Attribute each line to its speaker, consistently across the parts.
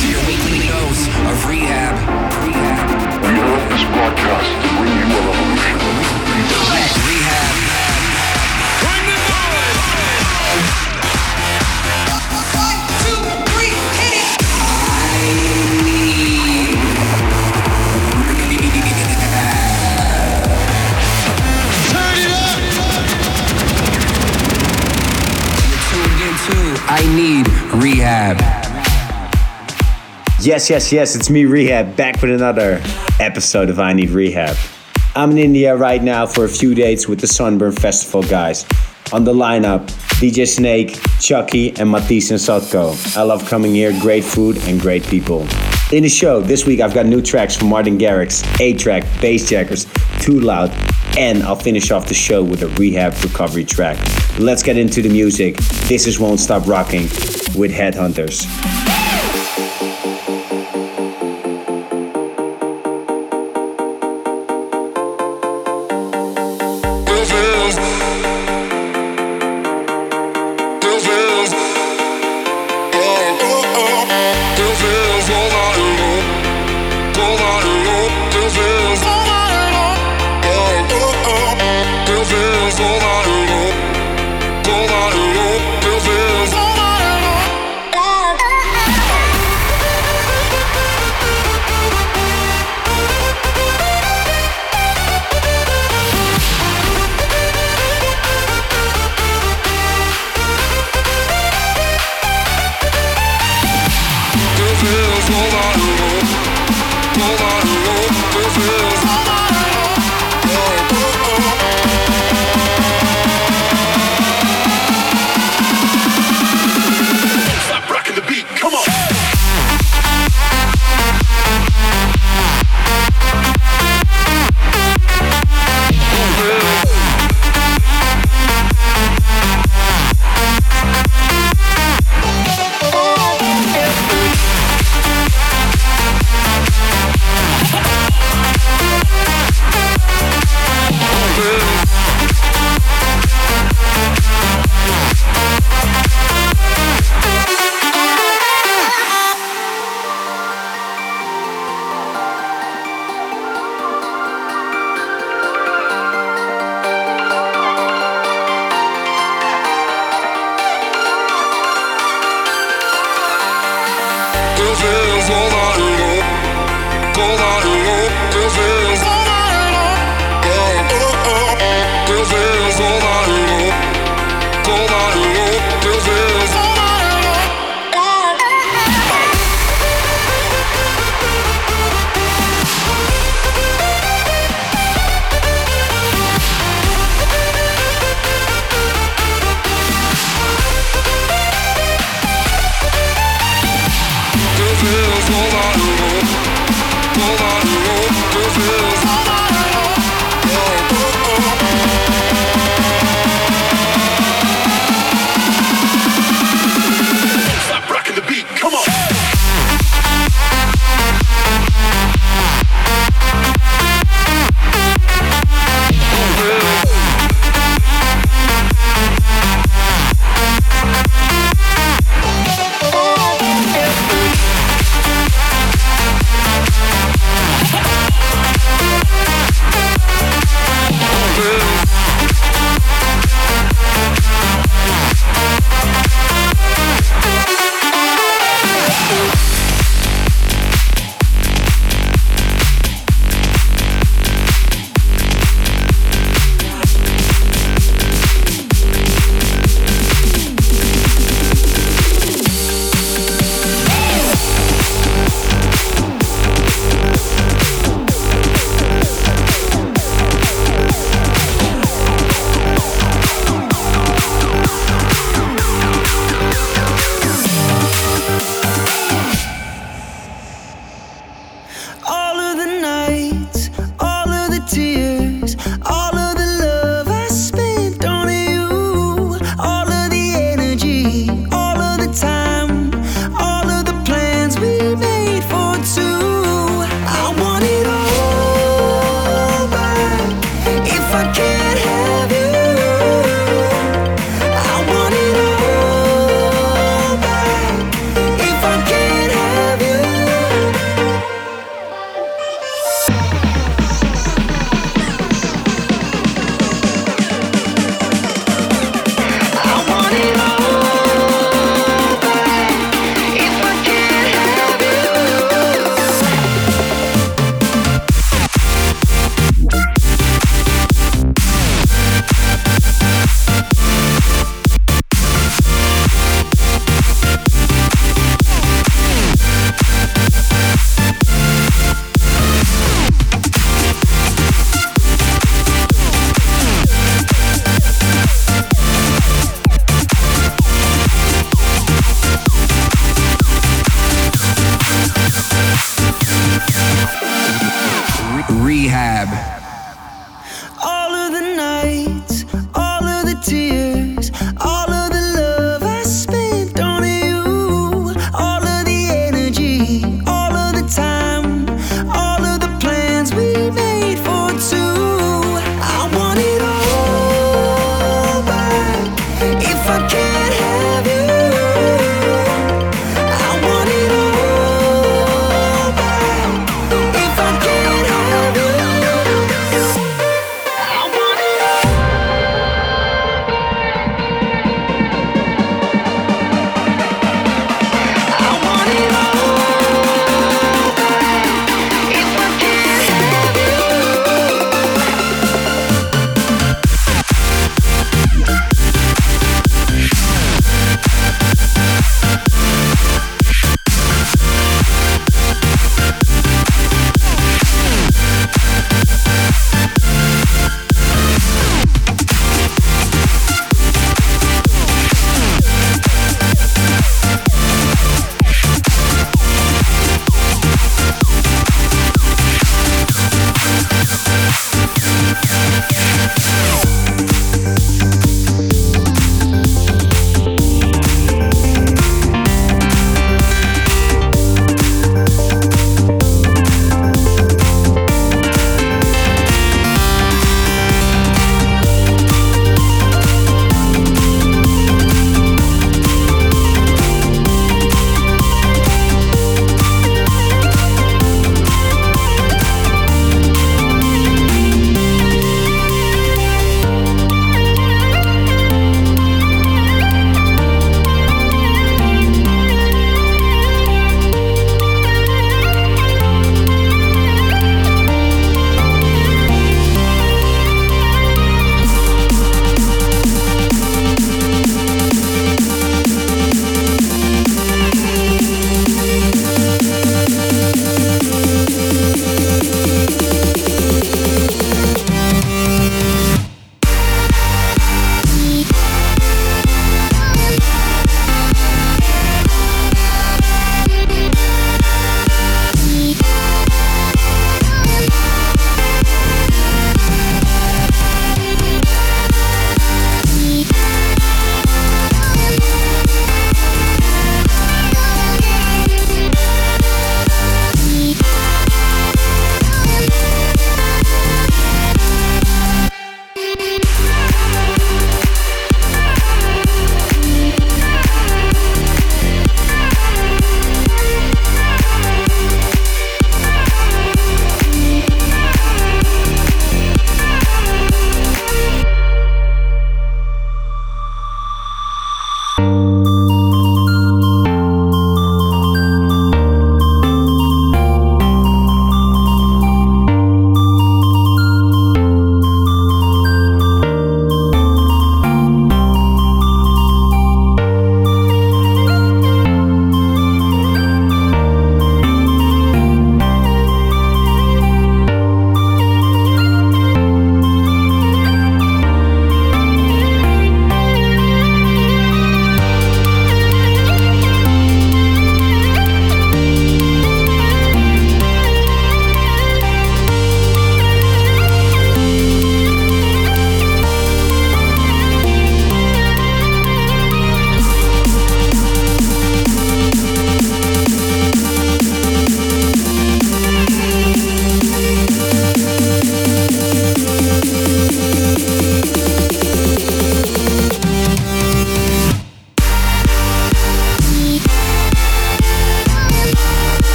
Speaker 1: to your weekly dose of R3HAB. R3HAB.
Speaker 2: We hope this broadcast to bring you a
Speaker 3: Yes, yes, yes, it's me, R3HAB, back with another episode of I Need R3HAB. I'm in India right now for a few dates with the Sunburn Festival guys. On the lineup, DJ Snake, Chuckie, and Matisse and Sadko. I love coming here, great food and great people. In the show, this week I've got new tracks from Martin Garrix, A-Trak, Bassjackers, Too Loud, and I'll finish off the show with a rehab recovery track. Let's get into the music. This is Won't Stop Rocking with
Speaker 4: Headhunterz.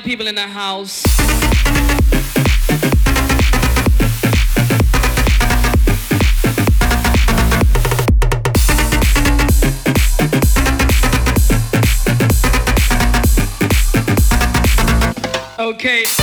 Speaker 1: People in the house. Okay.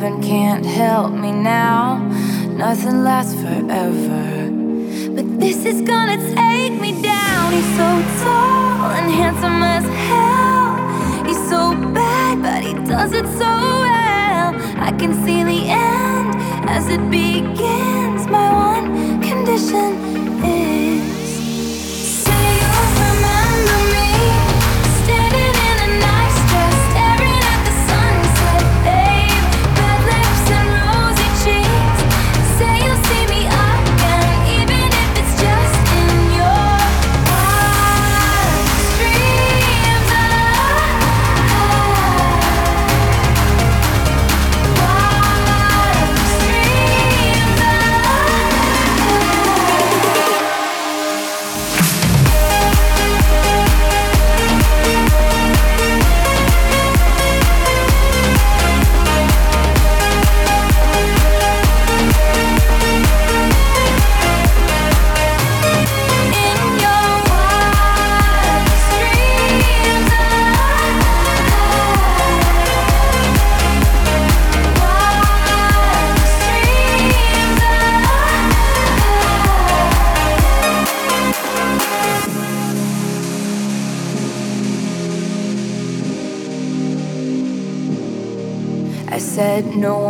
Speaker 5: Heaven can't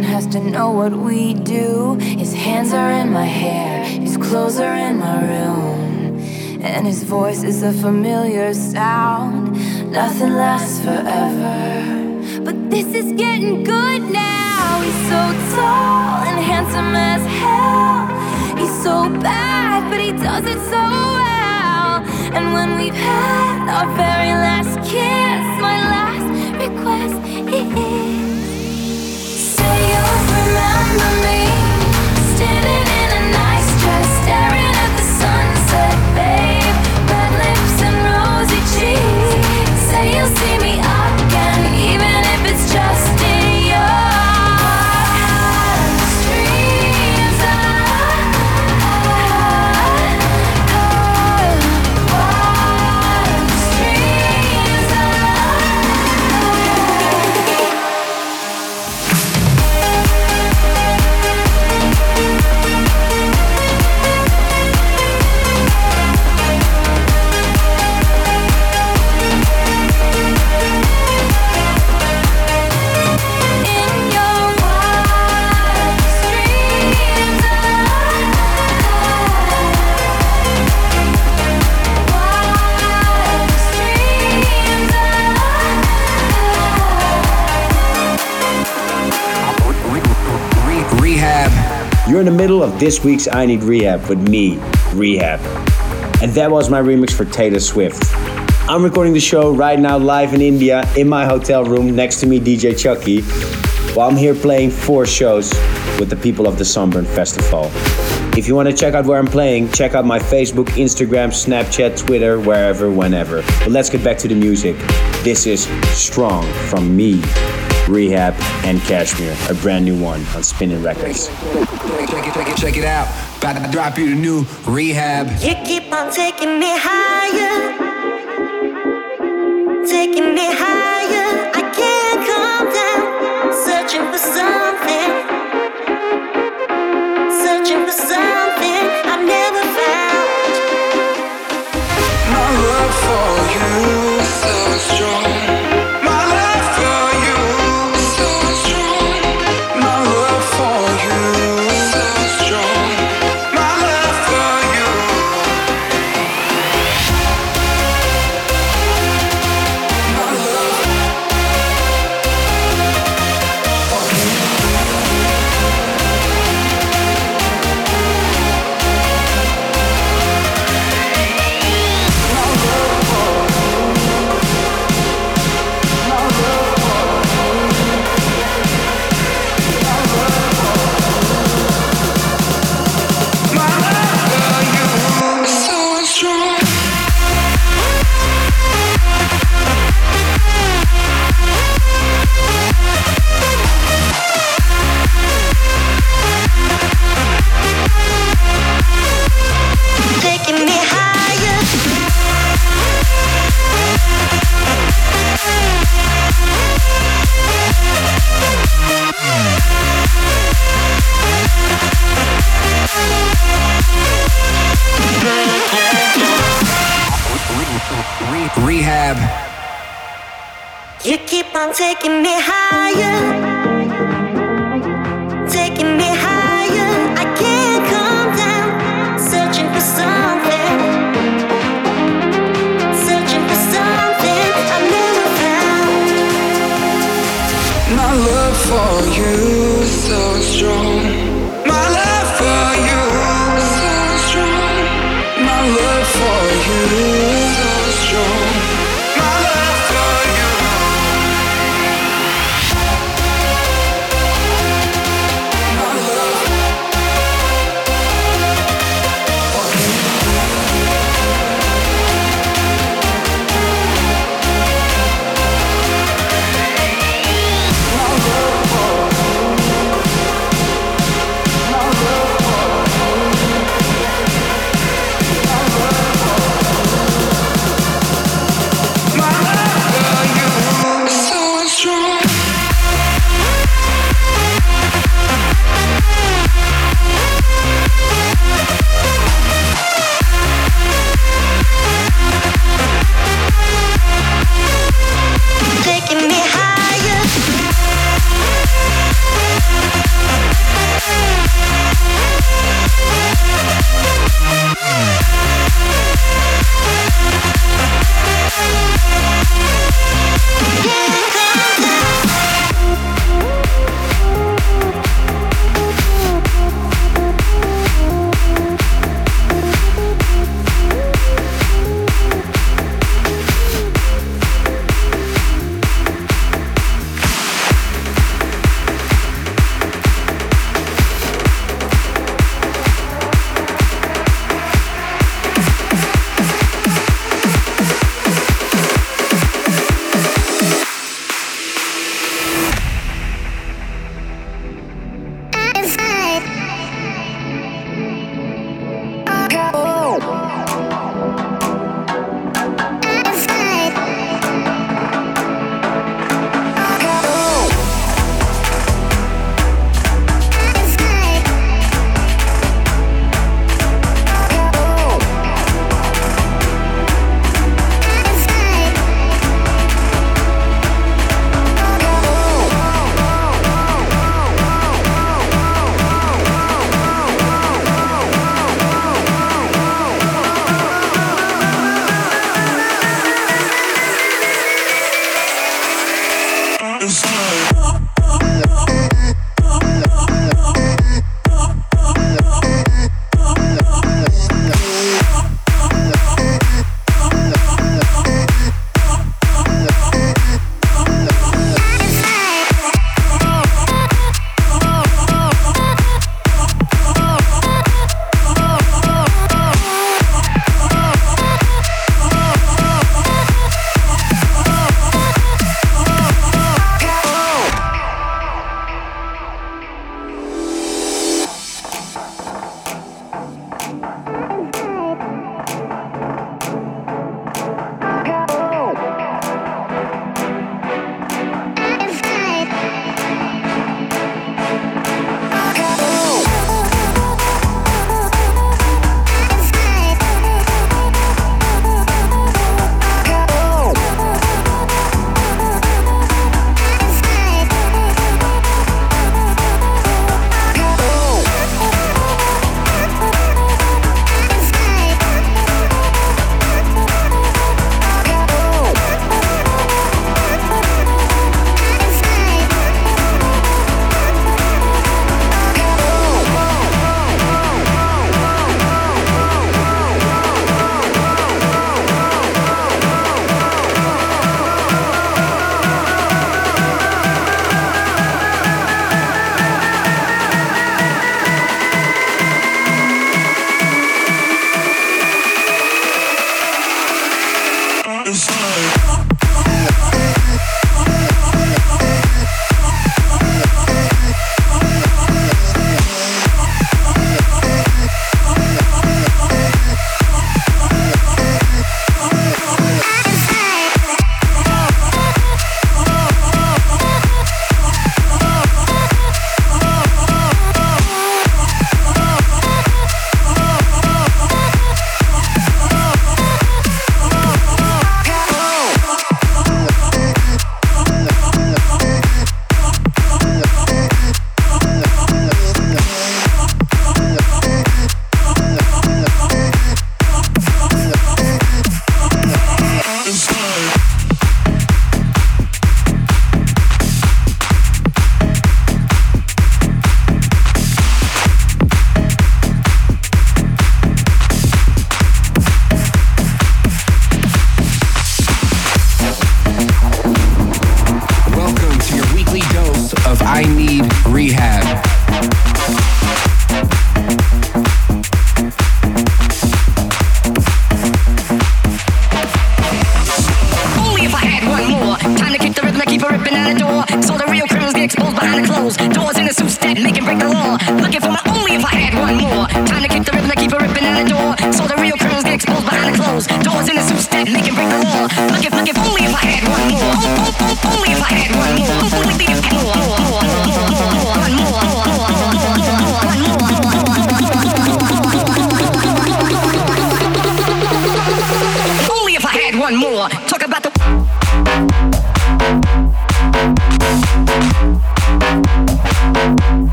Speaker 5: to know what we do. His hands are in my hair, his clothes are in my room. And his voice is a familiar sound. Nothing lasts forever. But this is getting good now. He's so tall and handsome as hell. He's so bad, but he does it so well. And when we've had our very last kiss,
Speaker 3: in the middle of this week's I Need R3HAB with me, R3HAB. And that was my remix for Taylor Swift. I'm recording the show right now live in India in my hotel room next to me, DJ Chuckie, while I'm here playing four shows with the people of the Sunburn Festival. If you want to check out where I'm playing, check out my Facebook, Instagram, Snapchat, Twitter, wherever, whenever. But let's get back to the music. This is Strong from me, R3HAB, and KSHMR, a brand new one on Spinnin' Records.
Speaker 6: Check it, check it, check it out. About to drop you the new R3HAB.
Speaker 7: You keep on taking me higher, taking me higher. I can't calm down, searching for something, searching for something I've never found.
Speaker 8: My love for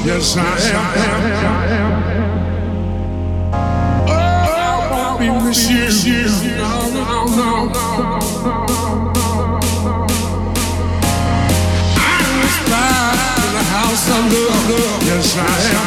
Speaker 9: Yes, I am. Oh, I'll be with you.
Speaker 8: I'm in the house of love. Yes, I am.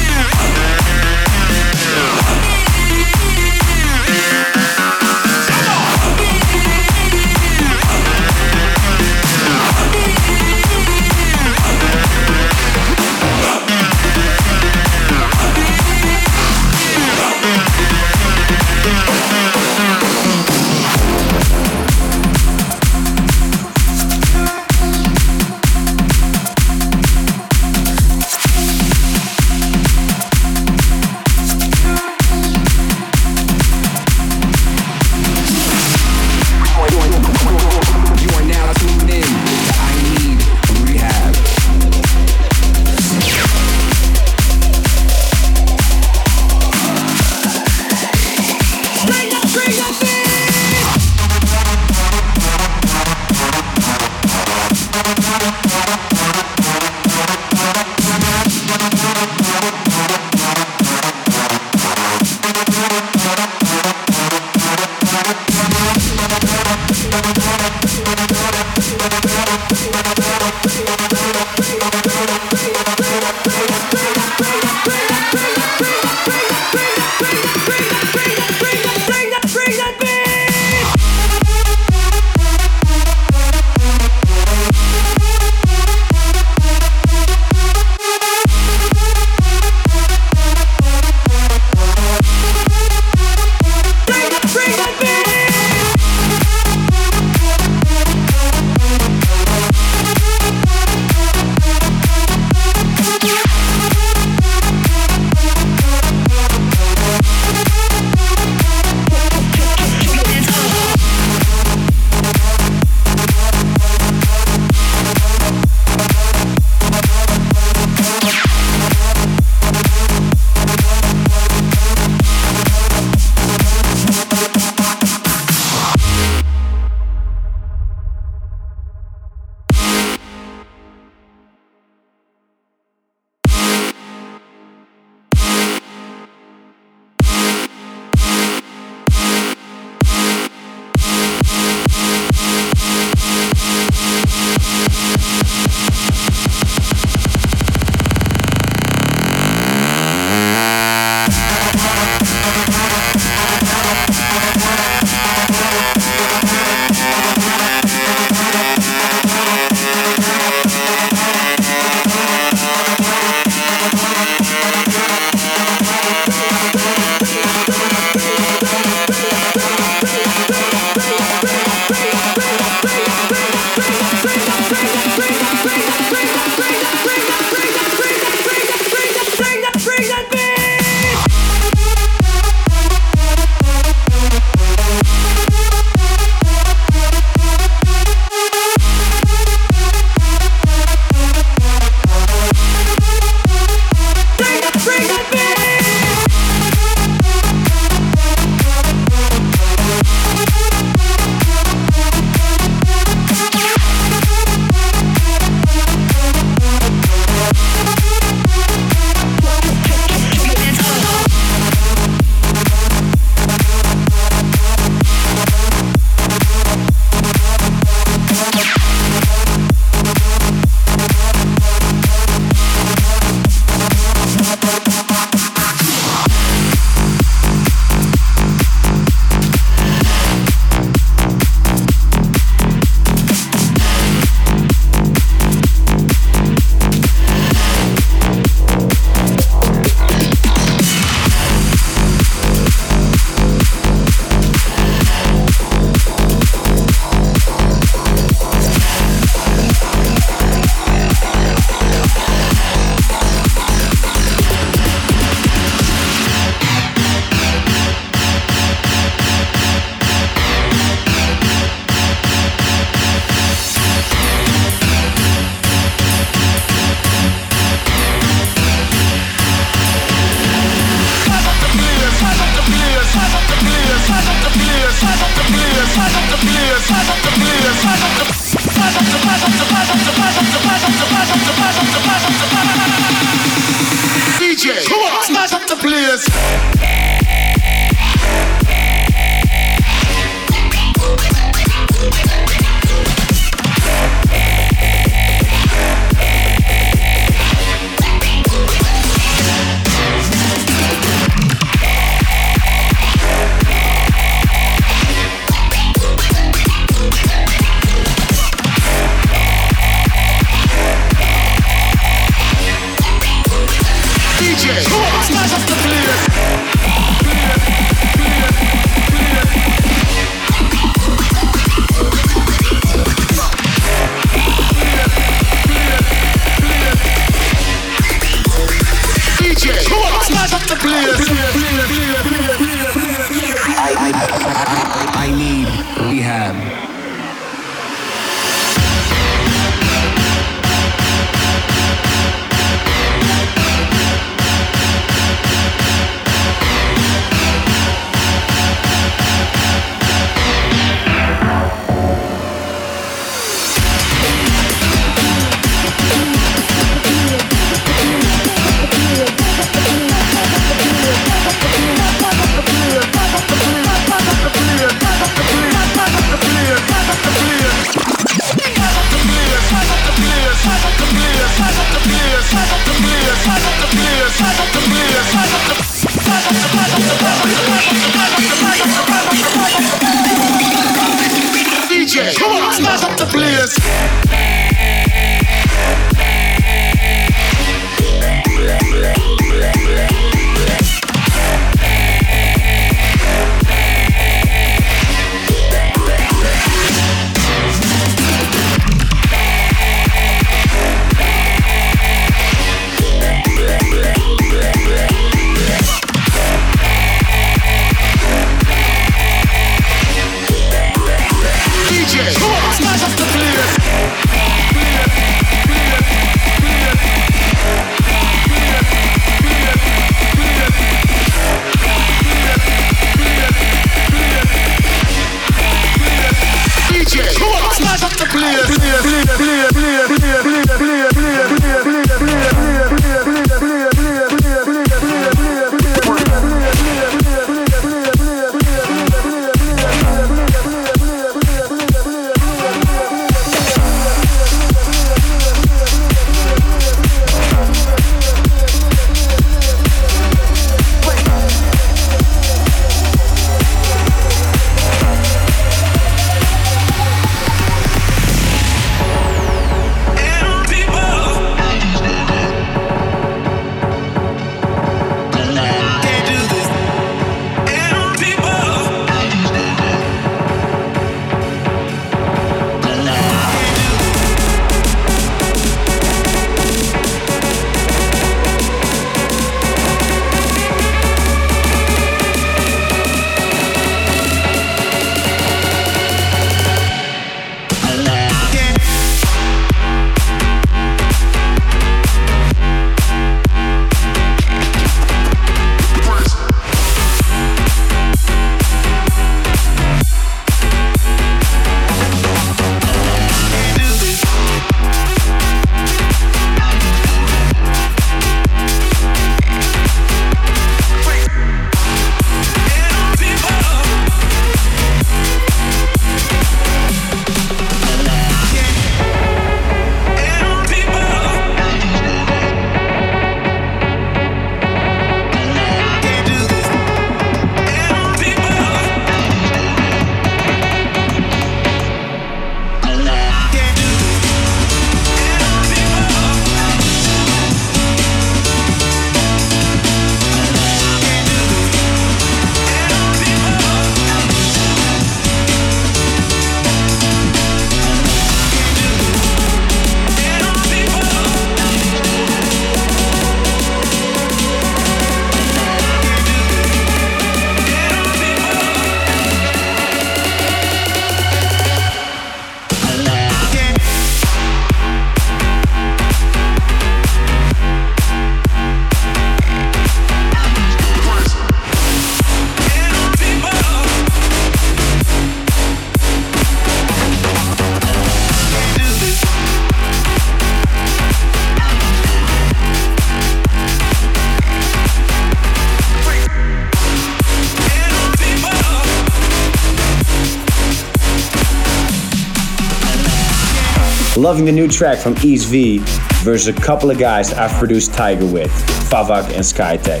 Speaker 3: Loving the new track from Yves V versus a couple of guys I've produced Tiger with, Fafaq and Skytech.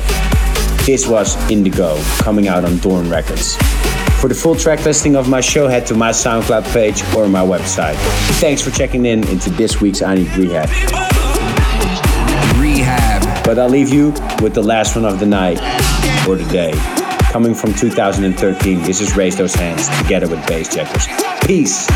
Speaker 3: This was Indigo, coming out on Dorn Records. For the full track listing of my show, head to my SoundCloud page or my website. Thanks for checking in into this week's I Need R3HAB.
Speaker 6: R3HAB.
Speaker 3: But I'll leave you with the last one of the night or the day. Coming from 2013, this is Raise Those Hands together with Bassjackers. Peace.